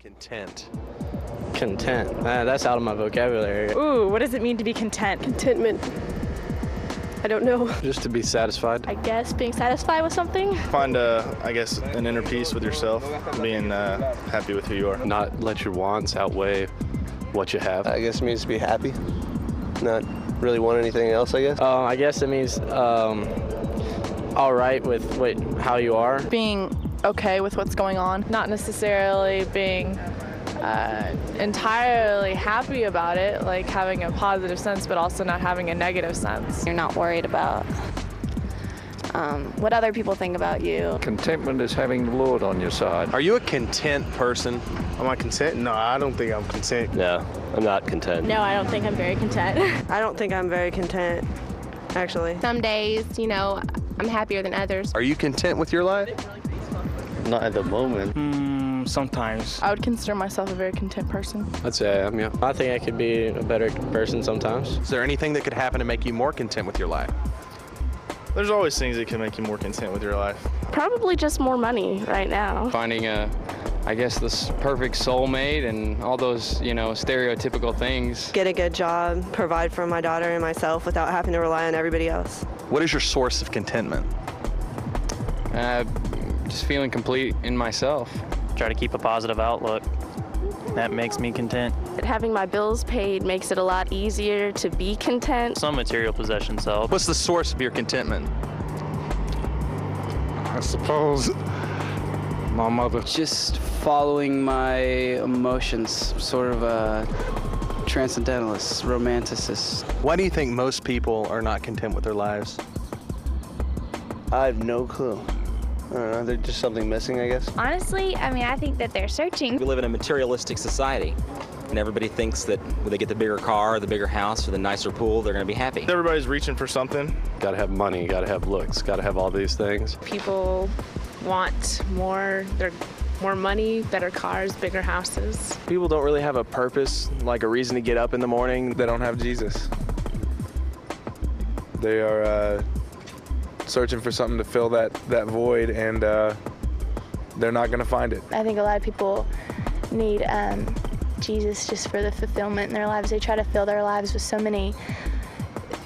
content? Content. Uh, that's out of my vocabulary. Ooh, what does it mean to be content? Contentment. I don't know. Just to be satisfied. I guess being satisfied with something. Find, uh, I guess, an inner peace with yourself, being uh, happy with who you are. Not let your wants outweigh what you have. I guess it means to be happy, not really want anything else. I guess. Um, I guess it means um, all right with what, how you are. Being okay with what's going on. Not necessarily being uh, entirely happy about it, like having a positive sense, but also not having a negative sense. You're not worried about um, what other people think about you. Contentment is having the Lord on your side. Are you a content person? Am I content? No, I don't think I'm content. No, I'm not content. No, I don't think I'm very content. I don't think I'm very content, actually. Some days, you know, I'm happier than others. Are you content with your life? Not at the moment. Mm, sometimes. I would consider myself a very content person. I'd say I am, yeah. I think I could be a better person sometimes. Is there anything that could happen to make you more content with your life? There's always things that can make you more content with your life. Probably just more money right now. Finding a, I guess, this perfect soulmate and all those, you know, stereotypical things. Get a good job, provide for my daughter and myself without having to rely on everybody else. What is your source of contentment? Uh, just feeling complete in myself. Try to keep a positive outlook. That makes me content. Having my bills paid makes it a lot easier to be content. Some material possessions help. What's the source of your contentment? I suppose my mother. Just following my emotions, sort of a transcendentalist, romanticist. Why do you think most people are not content with their lives? I have no clue. I don't know. There's just something missing, I guess. Honestly, I mean, I think that they're searching. We live in a materialistic society, and everybody thinks that when they get the bigger car, the bigger house, or the nicer pool, they're going to be happy. Everybody's reaching for something. Got to have money, got to have looks, got to have all these things. People want more, their more money, better cars, bigger houses. People don't really have a purpose, like a reason to get up in the morning. They don't have Jesus. They are uh, searching for something to fill that, that void, and uh, they're not going to find it. I think a lot of people need um, Jesus just for the fulfillment in their lives. They try to fill their lives with so many,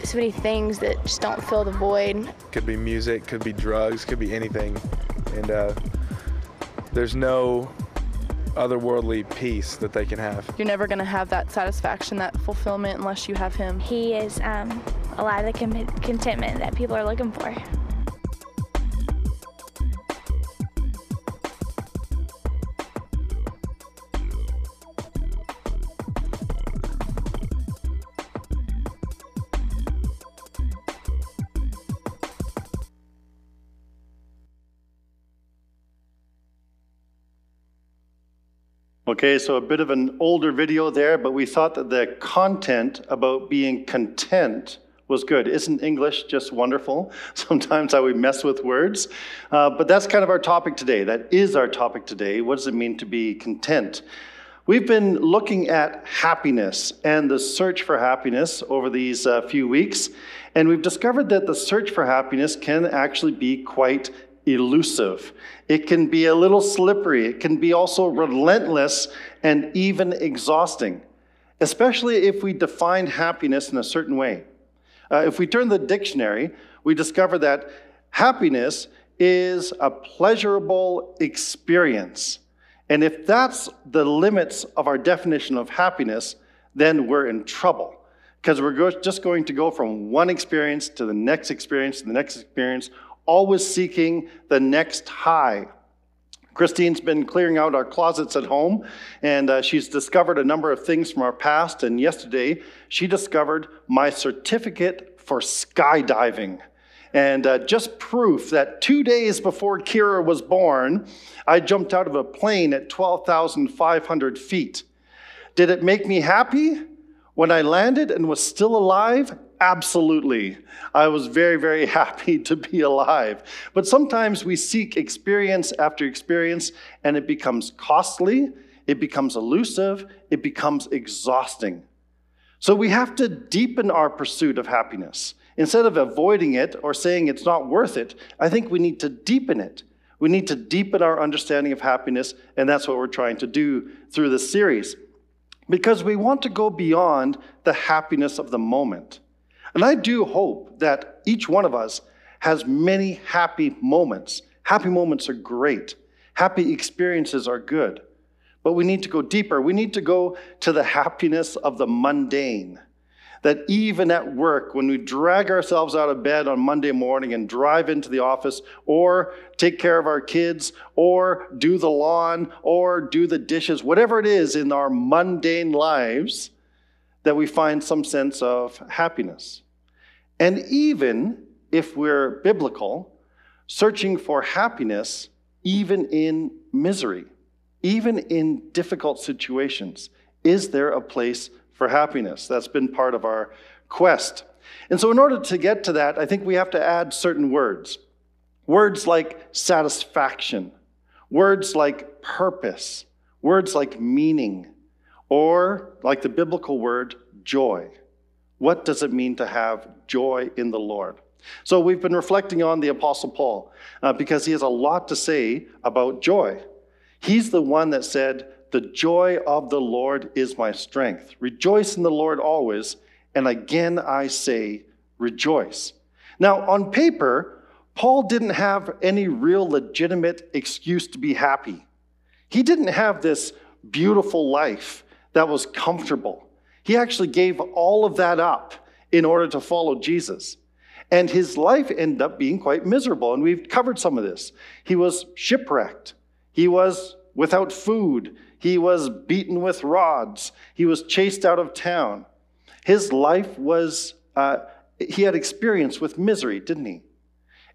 so many things that just don't fill the void. Could be music, could be drugs, could be anything, and uh, there's no otherworldly peace that they can have. You're never going to have that satisfaction, that fulfillment, unless you have Him. He is um, a lot of the con- contentment that people are looking for. Okay, so a bit of an older video there, but we thought that the content about being content was good. Isn't English just wonderful? Sometimes how we mess with words. Uh, but that's kind of our topic today. That is our topic today. What does it mean to be content? We've been looking at happiness and the search for happiness over these uh, few weeks, and we've discovered that the search for happiness can actually be quite elusive. It can be a little slippery. It can be also relentless and even exhausting, especially if we define happiness in a certain way. Uh, if we turn the dictionary, we discover that happiness is a pleasurable experience. And if that's the limits of our definition of happiness, then we're in trouble. Because we're go- just going to go from one experience to the next experience to the next experience, always seeking the next high. Christine's been clearing out our closets at home, and uh, she's discovered a number of things from our past. And yesterday, she discovered my certificate for skydiving. And uh, just proof that two days before Kira was born, I jumped out of a plane at 12,500 feet. Did it make me happy when I landed and was still alive? Absolutely. I was very, very happy to be alive. But sometimes we seek experience after experience, and it becomes costly, it becomes elusive, it becomes exhausting. So we have to deepen our pursuit of happiness. Instead of avoiding it or saying it's not worth it, I think we need to deepen it. We need to deepen our understanding of happiness, and that's what we're trying to do through this series. Because we want to go beyond the happiness of the moment. And I do hope that each one of us has many happy moments. Happy moments are great, happy experiences are good. But we need to go deeper. We need to go to the happiness of the mundane that even at work, when we drag ourselves out of bed on Monday morning and drive into the office, or take care of our kids, or do the lawn, or do the dishes, whatever it is in our mundane lives, that we find some sense of happiness. And even if we're biblical, searching for happiness even in misery, even in difficult situations. Is there a place for happiness. That's been part of our quest. And so, in order to get to that, I think we have to add certain words. Words like satisfaction, words like purpose, words like meaning, or like the biblical word joy. What does it mean to have joy in the Lord? So, we've been reflecting on the Apostle Paul uh, because he has a lot to say about joy. He's the one that said, the joy of the Lord is my strength. Rejoice in the Lord always. And again I say, rejoice. Now, on paper, Paul didn't have any real legitimate excuse to be happy. He didn't have this beautiful life that was comfortable. He actually gave all of that up in order to follow Jesus. And his life ended up being quite miserable. And we've covered some of this. He was shipwrecked, he was without food, he was beaten with rods. He was chased out of town. His life was, uh, he had experience with misery, didn't he?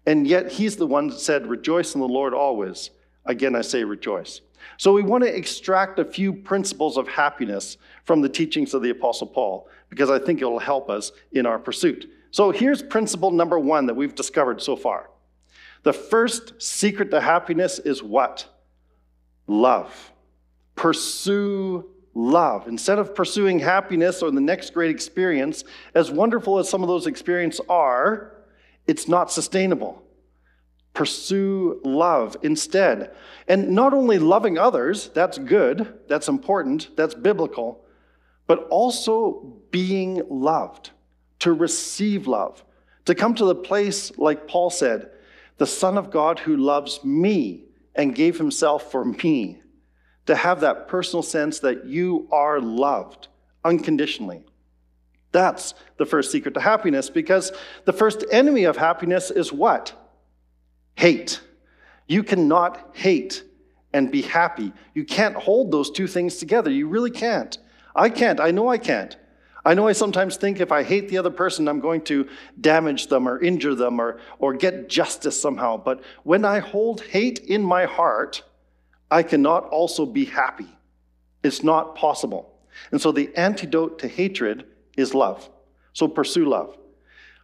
And yet he's the one that said, Rejoice in the Lord always. Again, I say rejoice. So we want to extract a few principles of happiness from the teachings of the Apostle Paul, because I think it will help us in our pursuit. So here's principle number one that we've discovered so far. The first secret to happiness is what? Love pursue love. Instead of pursuing happiness or the next great experience, as wonderful as some of those experiences are, it's not sustainable. Pursue love instead. And not only loving others, that's good, that's important, that's biblical, but also being loved, to receive love, to come to the place, like Paul said, the Son of God who loves me and gave himself for me to have that personal sense that you are loved unconditionally. That's the first secret to happiness because the first enemy of happiness is what? Hate. You cannot hate and be happy. You can't hold those two things together. You really can't. I can't. I know I can't. I know I sometimes think if I hate the other person, I'm going to damage them or injure them or, or get justice somehow. But when I hold hate in my heart, I cannot also be happy. It's not possible. And so the antidote to hatred is love. So pursue love.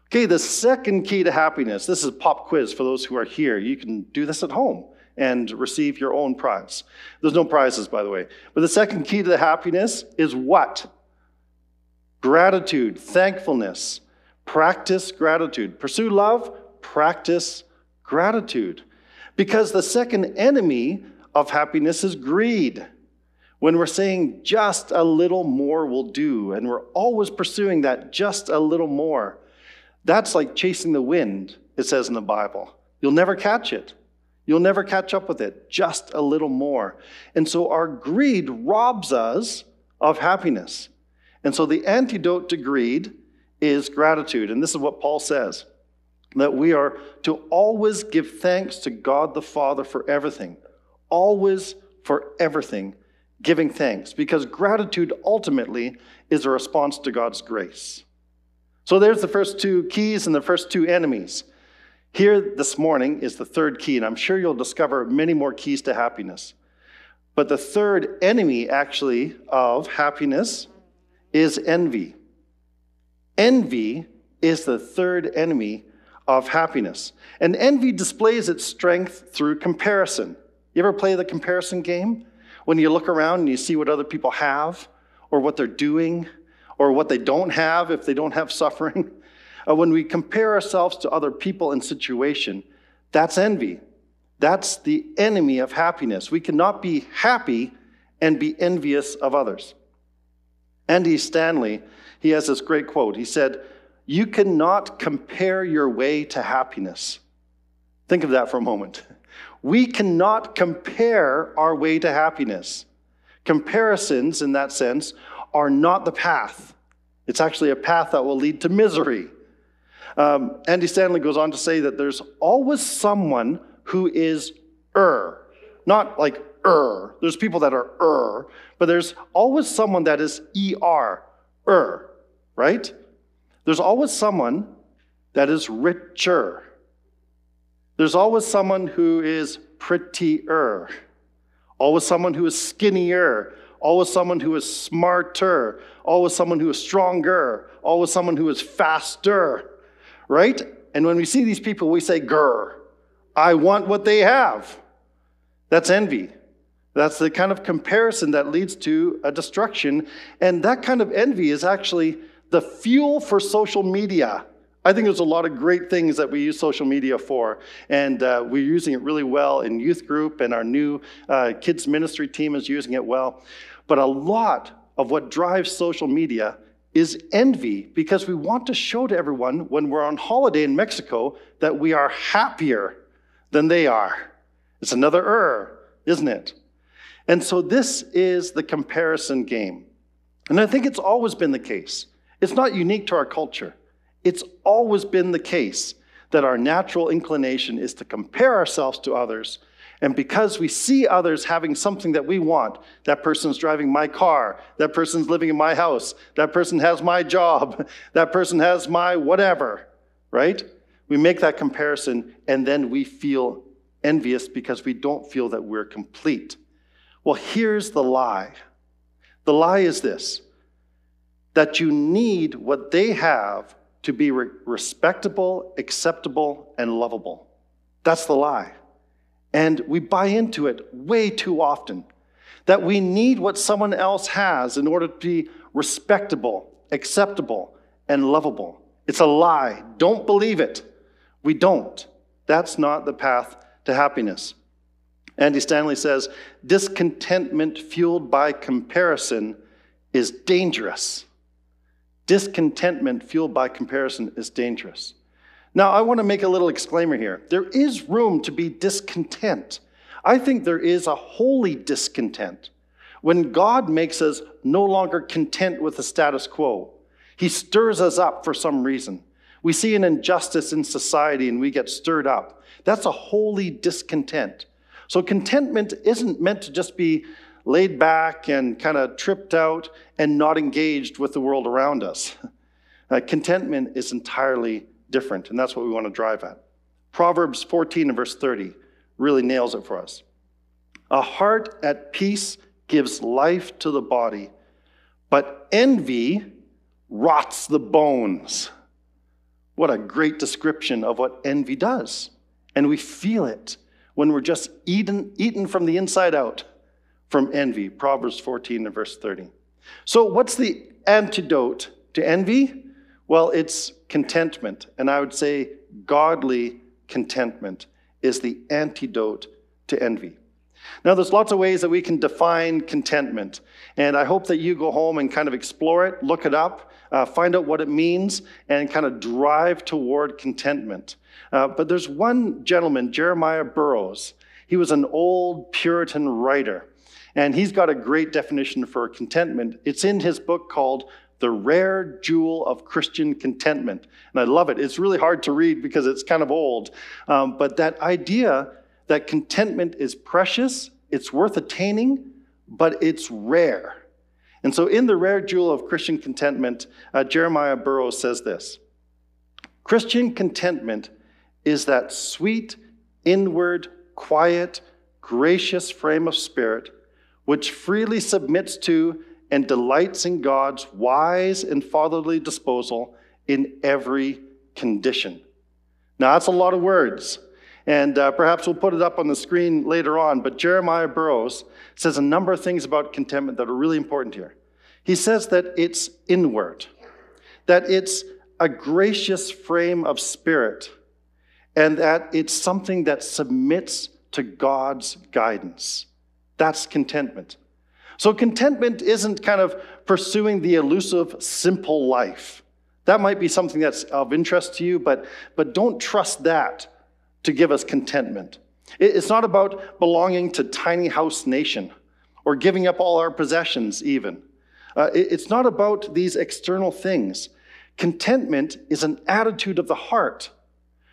Okay, the second key to happiness this is a pop quiz for those who are here. You can do this at home and receive your own prize. There's no prizes, by the way. But the second key to the happiness is what? Gratitude, thankfulness. Practice gratitude. Pursue love, practice gratitude. Because the second enemy of happiness is greed. When we're saying just a little more will do, and we're always pursuing that just a little more, that's like chasing the wind, it says in the Bible. You'll never catch it. You'll never catch up with it, just a little more. And so our greed robs us of happiness. And so the antidote to greed is gratitude. And this is what Paul says that we are to always give thanks to God the Father for everything always for everything giving thanks because gratitude ultimately is a response to God's grace. So there's the first two keys and the first two enemies. Here this morning is the third key, and I'm sure you'll discover many more keys to happiness. But the third enemy, actually, of happiness is envy. Envy is the third enemy of happiness. And envy displays its strength through comparison. You ever play the comparison game? When you look around and you see what other people have, or what they're doing, or what they don't have if they don't have suffering. Uh, when we compare ourselves to other people and situation, that's envy. That's the enemy of happiness. We cannot be happy and be envious of others. Andy Stanley, he has this great quote. He said, You cannot compare your way to happiness. Think of that for a moment. We cannot compare our way to happiness. Comparisons, in that sense, are not the path. It's actually a path that will lead to misery. Um, Andy Stanley goes on to say that there's always someone who is er, not like er. There's people that are er, but there's always someone that is er, er, right? There's always someone that is richer. There's always someone who is prettier. Always someone who is skinnier. Always someone who is smarter. Always someone who is stronger. Always someone who is faster. Right? And when we see these people, we say, grr, I want what they have. That's envy. That's the kind of comparison that leads to a destruction. And that kind of envy is actually the fuel for social media. I think there's a lot of great things that we use social media for, and uh, we're using it really well in youth group, and our new uh, kids ministry team is using it well. But a lot of what drives social media is envy because we want to show to everyone when we're on holiday in Mexico that we are happier than they are. It's another er, isn't it? And so this is the comparison game. And I think it's always been the case. It's not unique to our culture. It's always been the case that our natural inclination is to compare ourselves to others. And because we see others having something that we want, that person's driving my car, that person's living in my house, that person has my job, that person has my whatever, right? We make that comparison and then we feel envious because we don't feel that we're complete. Well, here's the lie the lie is this that you need what they have to be re- respectable, acceptable, and lovable. That's the lie. And we buy into it way too often that we need what someone else has in order to be respectable, acceptable, and lovable. It's a lie. Don't believe it. We don't. That's not the path to happiness. Andy Stanley says discontentment fueled by comparison is dangerous. Discontentment fueled by comparison is dangerous. Now, I want to make a little exclaimer here. There is room to be discontent. I think there is a holy discontent when God makes us no longer content with the status quo. He stirs us up for some reason. We see an injustice in society and we get stirred up. That's a holy discontent. So, contentment isn't meant to just be laid back and kind of tripped out and not engaged with the world around us. Uh, contentment is entirely different, and that's what we want to drive at. Proverbs 14 and verse 30 really nails it for us. A heart at peace gives life to the body, but envy rots the bones. What a great description of what envy does. And we feel it when we're just eaten, eaten from the inside out from envy. Proverbs 14 and verse 30. So, what's the antidote to envy? Well, it's contentment. And I would say godly contentment is the antidote to envy. Now, there's lots of ways that we can define contentment. And I hope that you go home and kind of explore it, look it up, uh, find out what it means, and kind of drive toward contentment. Uh, but there's one gentleman, Jeremiah Burroughs. He was an old Puritan writer, and he's got a great definition for contentment. It's in his book called The Rare Jewel of Christian Contentment. And I love it. It's really hard to read because it's kind of old. Um, but that idea that contentment is precious, it's worth attaining, but it's rare. And so, in the rare jewel of Christian contentment, uh, Jeremiah Burroughs says this Christian contentment is that sweet, inward, quiet, gracious frame of spirit which freely submits to and delights in God's wise and fatherly disposal in every condition. Now, that's a lot of words. And uh, perhaps we'll put it up on the screen later on. But Jeremiah Burroughs says a number of things about contentment that are really important here. He says that it's inward, that it's a gracious frame of spirit, and that it's something that submits to God's guidance. That's contentment. So, contentment isn't kind of pursuing the elusive, simple life. That might be something that's of interest to you, but, but don't trust that to give us contentment. It's not about belonging to tiny house nation or giving up all our possessions, even. Uh, it's not about these external things. Contentment is an attitude of the heart,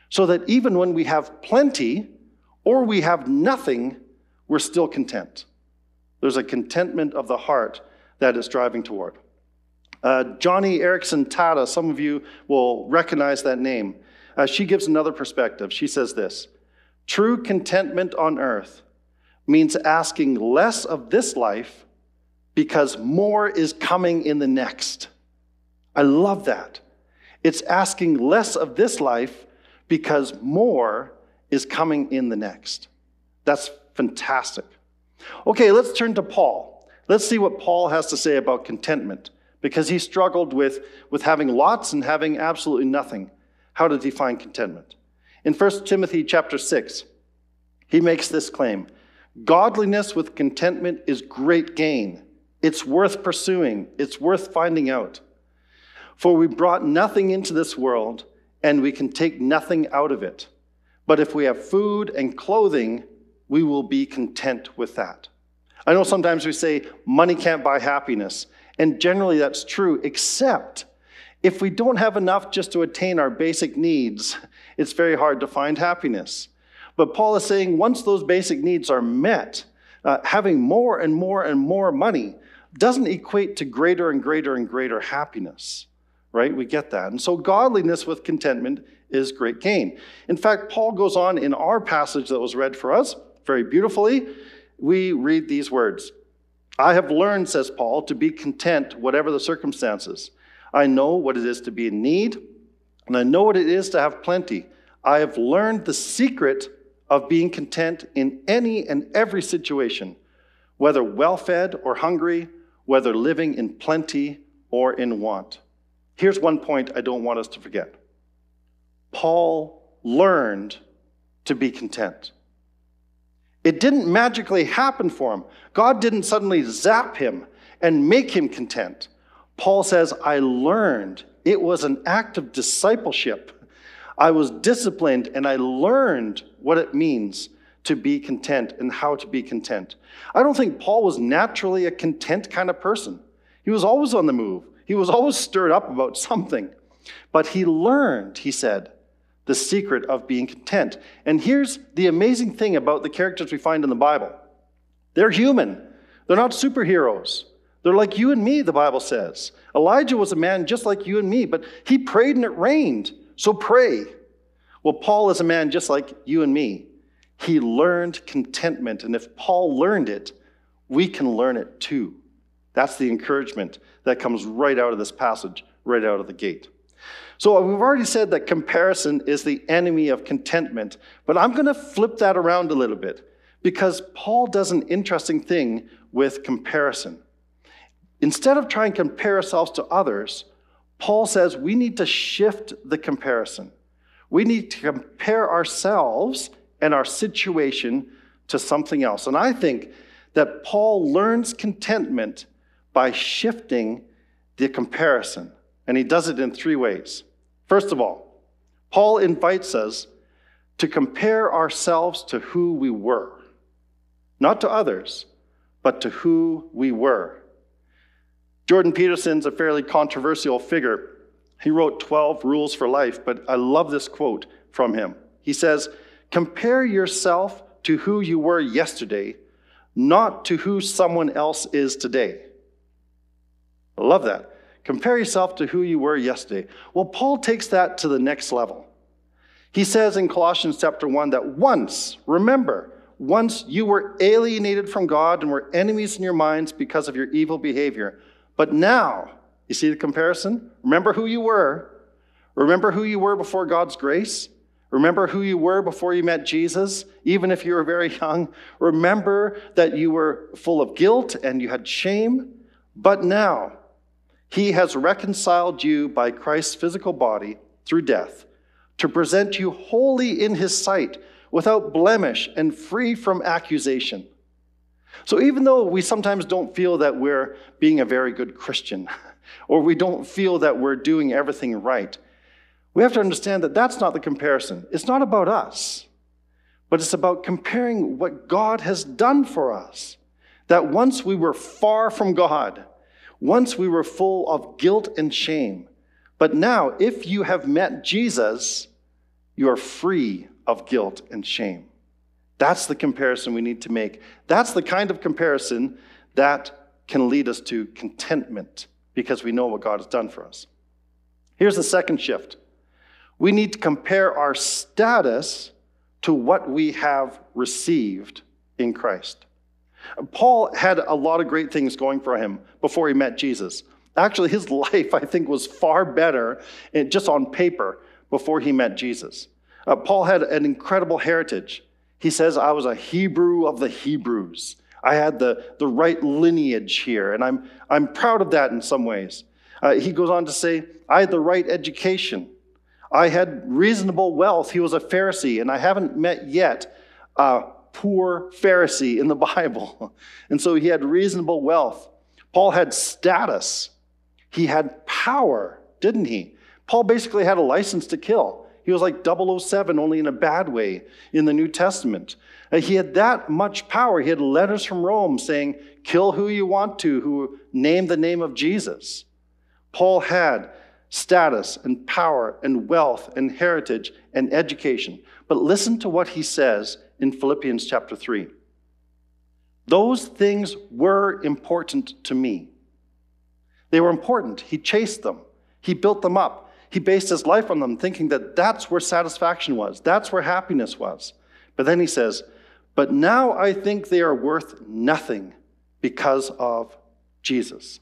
so that even when we have plenty or we have nothing, we're still content. There's a contentment of the heart that is driving toward. Uh, Joni Eareckson Tada, some of you will recognize that name. Uh, she gives another perspective. She says this True contentment on earth means asking less of this life because more is coming in the next. I love that. It's asking less of this life because more is coming in the next. That's fantastic. Okay, let's turn to Paul. Let's see what Paul has to say about contentment because he struggled with, with having lots and having absolutely nothing. How to define contentment. In 1 Timothy chapter 6, he makes this claim Godliness with contentment is great gain. It's worth pursuing, it's worth finding out. For we brought nothing into this world, and we can take nothing out of it. But if we have food and clothing, we will be content with that. I know sometimes we say money can't buy happiness, and generally that's true, except if we don't have enough just to attain our basic needs, it's very hard to find happiness. But Paul is saying once those basic needs are met, uh, having more and more and more money doesn't equate to greater and greater and greater happiness, right? We get that. And so godliness with contentment is great gain. In fact, Paul goes on in our passage that was read for us very beautifully. We read these words I have learned, says Paul, to be content whatever the circumstances. I know what it is to be in need, and I know what it is to have plenty. I have learned the secret of being content in any and every situation, whether well fed or hungry, whether living in plenty or in want. Here's one point I don't want us to forget Paul learned to be content. It didn't magically happen for him. God didn't suddenly zap him and make him content. Paul says, I learned. It was an act of discipleship. I was disciplined and I learned what it means to be content and how to be content. I don't think Paul was naturally a content kind of person. He was always on the move, he was always stirred up about something. But he learned, he said, the secret of being content. And here's the amazing thing about the characters we find in the Bible they're human, they're not superheroes. They're like you and me, the Bible says. Elijah was a man just like you and me, but he prayed and it rained. So pray. Well, Paul is a man just like you and me. He learned contentment. And if Paul learned it, we can learn it too. That's the encouragement that comes right out of this passage, right out of the gate. So we've already said that comparison is the enemy of contentment, but I'm going to flip that around a little bit because Paul does an interesting thing with comparison. Instead of trying to compare ourselves to others, Paul says we need to shift the comparison. We need to compare ourselves and our situation to something else. And I think that Paul learns contentment by shifting the comparison. And he does it in three ways. First of all, Paul invites us to compare ourselves to who we were, not to others, but to who we were. Jordan Peterson's a fairly controversial figure. He wrote 12 Rules for Life, but I love this quote from him. He says, Compare yourself to who you were yesterday, not to who someone else is today. I love that. Compare yourself to who you were yesterday. Well, Paul takes that to the next level. He says in Colossians chapter 1 that once, remember, once you were alienated from God and were enemies in your minds because of your evil behavior. But now, you see the comparison? Remember who you were. Remember who you were before God's grace. Remember who you were before you met Jesus, even if you were very young. Remember that you were full of guilt and you had shame. But now, he has reconciled you by Christ's physical body through death to present you wholly in his sight without blemish and free from accusation. So even though we sometimes don't feel that we're being a very good Christian, or we don't feel that we're doing everything right, we have to understand that that's not the comparison. It's not about us, but it's about comparing what God has done for us. That once we were far from God, once we were full of guilt and shame, but now, if you have met Jesus, you are free of guilt and shame. That's the comparison we need to make. That's the kind of comparison that can lead us to contentment because we know what God has done for us. Here's the second shift we need to compare our status to what we have received in Christ. Paul had a lot of great things going for him before he met Jesus. Actually, his life, I think, was far better just on paper before he met Jesus. Uh, Paul had an incredible heritage. He says, I was a Hebrew of the Hebrews. I had the, the right lineage here, and I'm, I'm proud of that in some ways. Uh, he goes on to say, I had the right education. I had reasonable wealth. He was a Pharisee, and I haven't met yet a poor Pharisee in the Bible. And so he had reasonable wealth. Paul had status. He had power, didn't he? Paul basically had a license to kill. He was like 007, only in a bad way in the New Testament. He had that much power. He had letters from Rome saying, kill who you want to, who name the name of Jesus. Paul had status and power and wealth and heritage and education. But listen to what he says in Philippians chapter 3. Those things were important to me. They were important. He chased them, he built them up. He based his life on them, thinking that that's where satisfaction was, that's where happiness was. But then he says, But now I think they are worth nothing because of Jesus.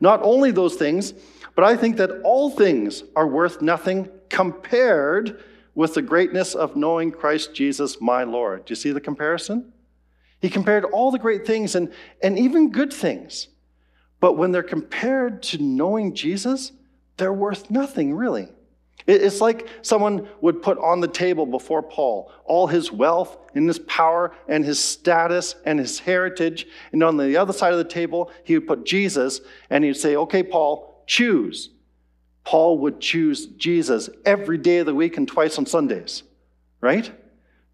Not only those things, but I think that all things are worth nothing compared with the greatness of knowing Christ Jesus my Lord. Do you see the comparison? He compared all the great things and, and even good things. But when they're compared to knowing Jesus, they're worth nothing, really. It's like someone would put on the table before Paul all his wealth and his power and his status and his heritage. And on the other side of the table, he would put Jesus and he'd say, Okay, Paul, choose. Paul would choose Jesus every day of the week and twice on Sundays, right?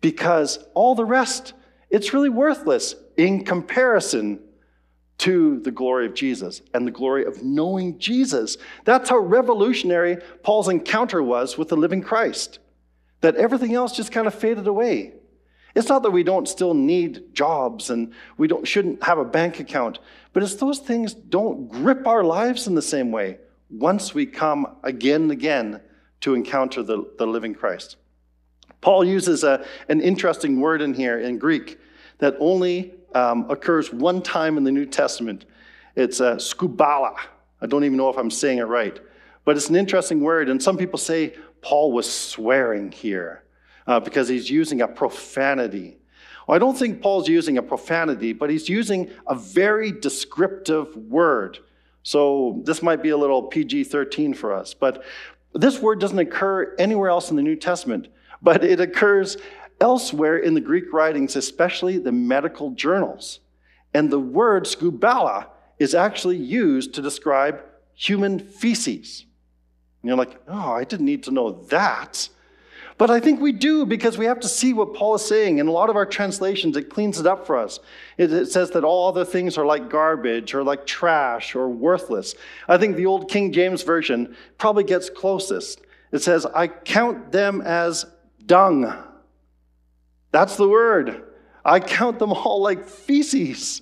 Because all the rest, it's really worthless in comparison to the glory of Jesus and the glory of knowing Jesus. That's how revolutionary Paul's encounter was with the living Christ, that everything else just kind of faded away. It's not that we don't still need jobs and we don't, shouldn't have a bank account, but it's those things don't grip our lives in the same way once we come again and again to encounter the, the living Christ. Paul uses a, an interesting word in here in Greek that only um, occurs one time in the New Testament. It's uh, skubala. I don't even know if I'm saying it right, but it's an interesting word. And some people say Paul was swearing here uh, because he's using a profanity. Well, I don't think Paul's using a profanity, but he's using a very descriptive word. So this might be a little PG 13 for us, but this word doesn't occur anywhere else in the New Testament, but it occurs elsewhere in the Greek writings, especially the medical journals. And the word skubala is actually used to describe human feces. And you're like, oh, I didn't need to know that. But I think we do because we have to see what Paul is saying. In a lot of our translations, it cleans it up for us. It, it, says that all other things are like garbage or like trash or worthless. I think the old King James Version probably gets closest. It says, I count them as dung. That's the word. I count them all like feces.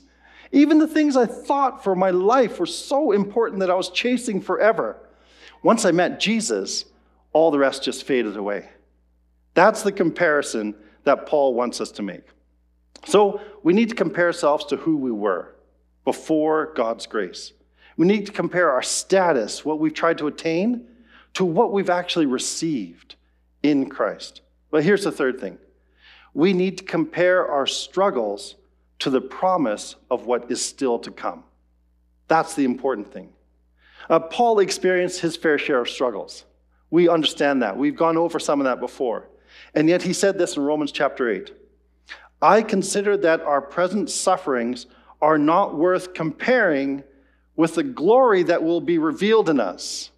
Even the things I thought for my life were so important that I was chasing forever. Once I met Jesus, all the rest just faded away. That's the comparison that Paul wants us to make. So we need to compare ourselves to who we were before God's grace. We need to compare our status, what we've tried to attain, to what we've actually received in Christ. But here's the third thing we need to compare our struggles to the promise of what is still to come. That's the important thing. Uh, Paul experienced his fair share of struggles. We understand that. We've gone over some of that before. And yet he said this in Romans chapter 8 I consider that our present sufferings are not worth comparing with the glory that will be revealed in us.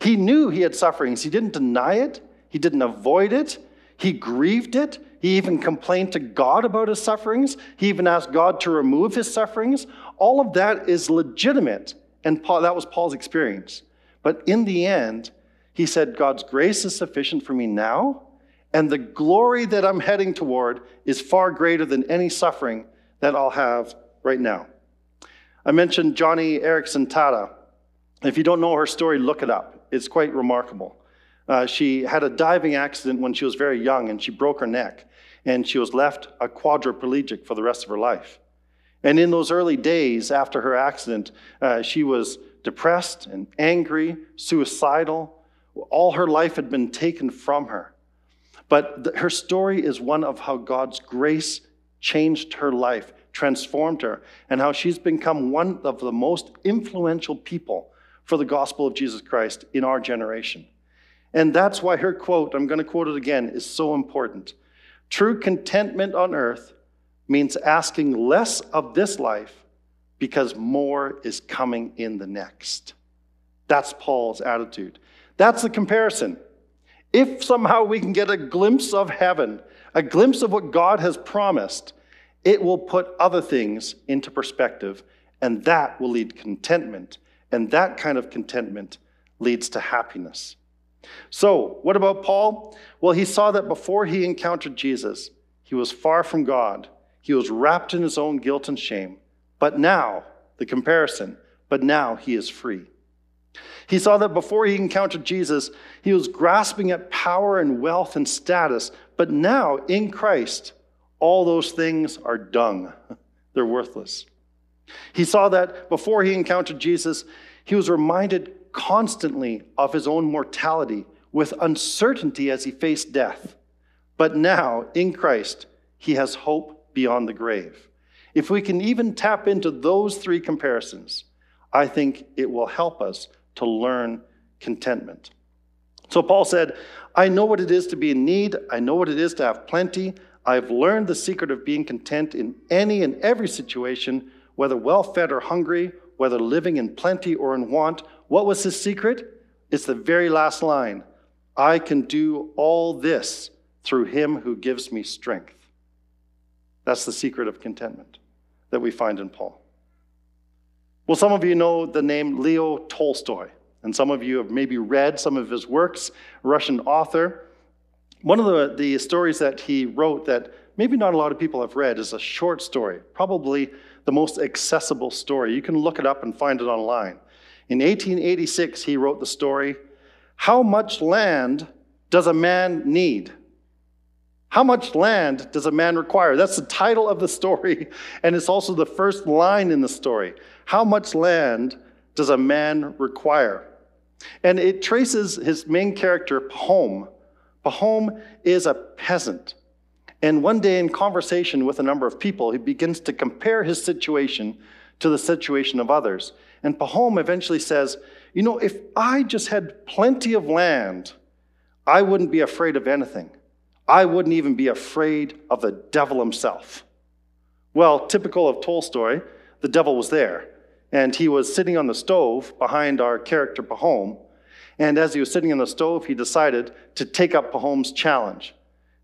He knew he had sufferings. He didn't deny it, he didn't avoid it, he grieved it. He even complained to God about his sufferings. He even asked God to remove his sufferings. All of that is legitimate, and Paul, that was Paul's experience. But in the end, he said, God's grace is sufficient for me now, and the glory that I'm heading toward is far greater than any suffering that I'll have right now. I mentioned Joni Eareckson Tada. If you don't know her story, look it up. It's quite remarkable. Uh, she had a diving accident when she was very young and she broke her neck, and she was left a quadriplegic for the rest of her life. And in those early days after her accident, uh, she was depressed and angry, suicidal. All her life had been taken from her. But her story is one of how God's grace changed her life, transformed her, and how she's become one of the most influential people for the gospel of Jesus Christ in our generation. And that's why her quote, I'm going to quote it again, is so important. True contentment on earth means asking less of this life because more is coming in the next. That's Paul's attitude. That's the comparison. If somehow we can get a glimpse of heaven, a glimpse of what God has promised, it will put other things into perspective, and that will lead contentment. And that kind of contentment leads to happiness. So, what about Paul? Well, he saw that before he encountered Jesus, he was far from God. He was wrapped in his own guilt and shame. But now, the comparison, but now he is free. He saw that before he encountered Jesus, he was grasping at power and wealth and status. But now, in Christ, all those things are dung. They're worthless. He saw that before he encountered Jesus, he was reminded constantly of his own mortality with uncertainty as he faced death. But now, in Christ, he has hope beyond the grave. If we can even tap into those three comparisons, I think it will help us to learn contentment. So Paul said, I know what it is to be in need, I know what it is to have plenty. I've learned the secret of being content in any and every situation, whether well fed or hungry, whether living in plenty or in want. What was his secret? It's the very last line I can do all this through him who gives me strength. That's the secret of contentment that we find in Paul. Well, some of you know the name Leo Tolstoy, and some of you have maybe read some of his works, Russian author. One of the, the stories that he wrote that maybe not a lot of people have read is a short story, probably the most accessible story. You can look it up and find it online. In 1886, he wrote the story How Much Land Does a Man Need? How much land does a man require? That's the title of the story, and it's also the first line in the story. How much land does a man require? And it traces his main character, Pahom. Pahom is a peasant. And one day, in conversation with a number of people, he begins to compare his situation to the situation of others. And Pahom eventually says, You know, if I just had plenty of land, I wouldn't be afraid of anything. I wouldn't even be afraid of the devil himself. Well, typical of Tolstoy, the devil was there. And he was sitting on the stove behind our character Pahom. And as he was sitting on the stove, he decided to take up Pahom's challenge.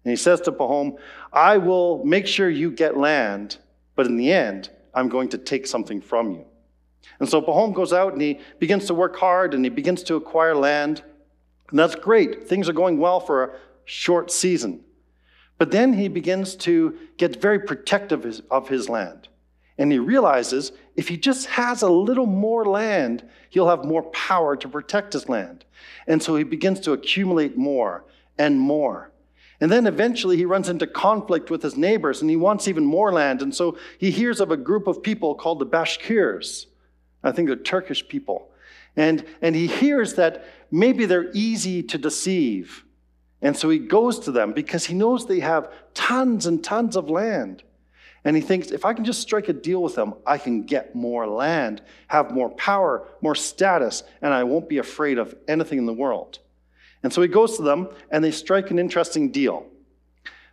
And he says to Pahom, I will make sure you get land, but in the end, I'm going to take something from you. And so Pahom goes out and he begins to work hard and he begins to acquire land. And that's great. Things are going well for short season. But then he begins to get very protective of his land. And he realizes if he just has a little more land, he'll have more power to protect his land. And so he begins to accumulate more and more. And then eventually he runs into conflict with his neighbors and he wants even more land. And so he hears of a group of people called the Bashkirs. I think they're Turkish people. And, and he hears that maybe they're easy to deceive. And so he goes to them because he knows they have tons and tons of land. And he thinks, if I can just strike a deal with them, I can get more land, have more power, more status, and I won't be afraid of anything in the world. And so he goes to them and they strike an interesting deal.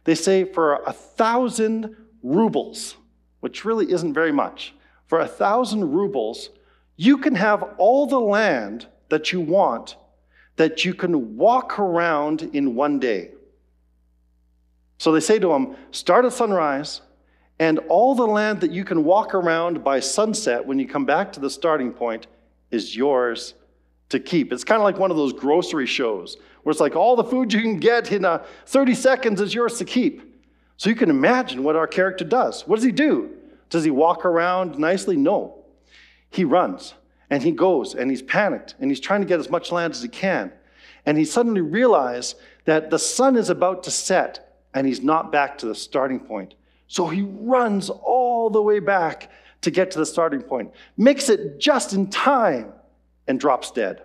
They say for a thousand rubles, which really isn't very much, for a thousand rubles, you can have all the land that you want that you can walk around in one day. So they say to him, start at sunrise, and all the land that you can walk around by sunset when you come back to the starting point is yours to keep. It's kind of like one of those grocery shows where it's like all the food you can get in uh, 30 seconds is yours to keep. So you can imagine what our character does. What does he do? Does he walk around nicely? No. He runs and he goes and he's panicked and he's trying to get as much land as he can. And he suddenly realizes that the sun is about to set and he's not back to the starting point. So he runs all the way back to get to the starting point, makes it just in time, and drops dead.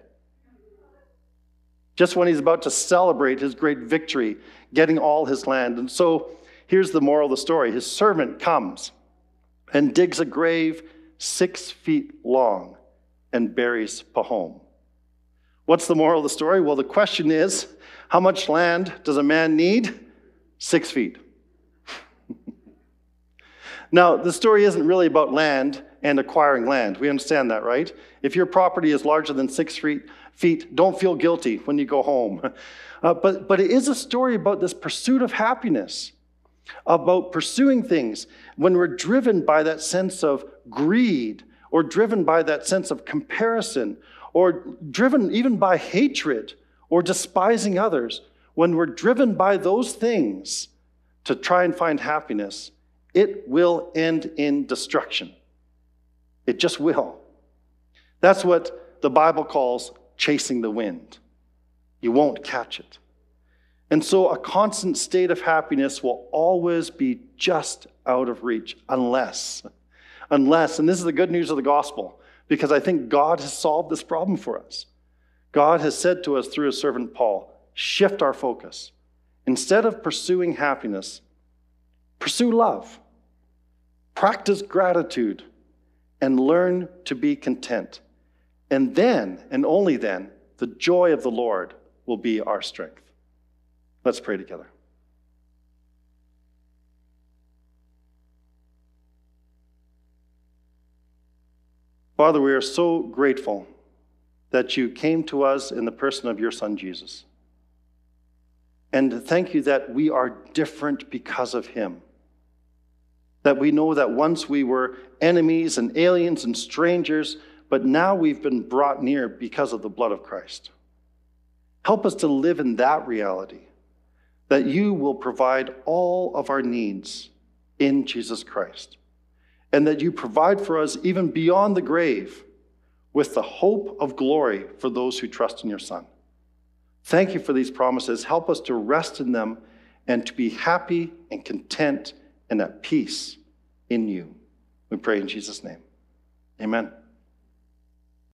Just when he's about to celebrate his great victory, getting all his land. And so here's the moral of the story his servant comes and digs a grave six feet long and buries Pahom. What's the moral of the story? Well, the question is how much land does a man need? Six feet. now, the story isn't really about land and acquiring land. We understand that, right? If your property is larger than six feet, feet don't feel guilty when you go home. Uh, but, but it is a story about this pursuit of happiness, about pursuing things when we're driven by that sense of greed or driven by that sense of comparison or driven even by hatred or despising others. When we're driven by those things to try and find happiness, it will end in destruction. It just will. That's what the Bible calls chasing the wind. You won't catch it. And so a constant state of happiness will always be just out of reach unless, unless, and this is the good news of the gospel, because I think God has solved this problem for us. God has said to us through his servant Paul, shift our focus. Instead of pursuing happiness, pursue love, practice gratitude, and learn to be content. And then, and only then, the joy of the Lord will be our strength. Let's pray together. Father, we are so grateful that you came to us in the person of your Son, Jesus. And thank you that we are different because of him. That we know that once we were enemies and aliens and strangers, but now we've been brought near because of the blood of Christ. Help us to live in that reality, that you will provide all of our needs in Jesus Christ, and that you provide for us even beyond the grave with the hope of glory for those who trust in your Son. Thank you for these promises. Help us to rest in them and to be happy and content and at peace in you. We pray in Jesus' name. Amen.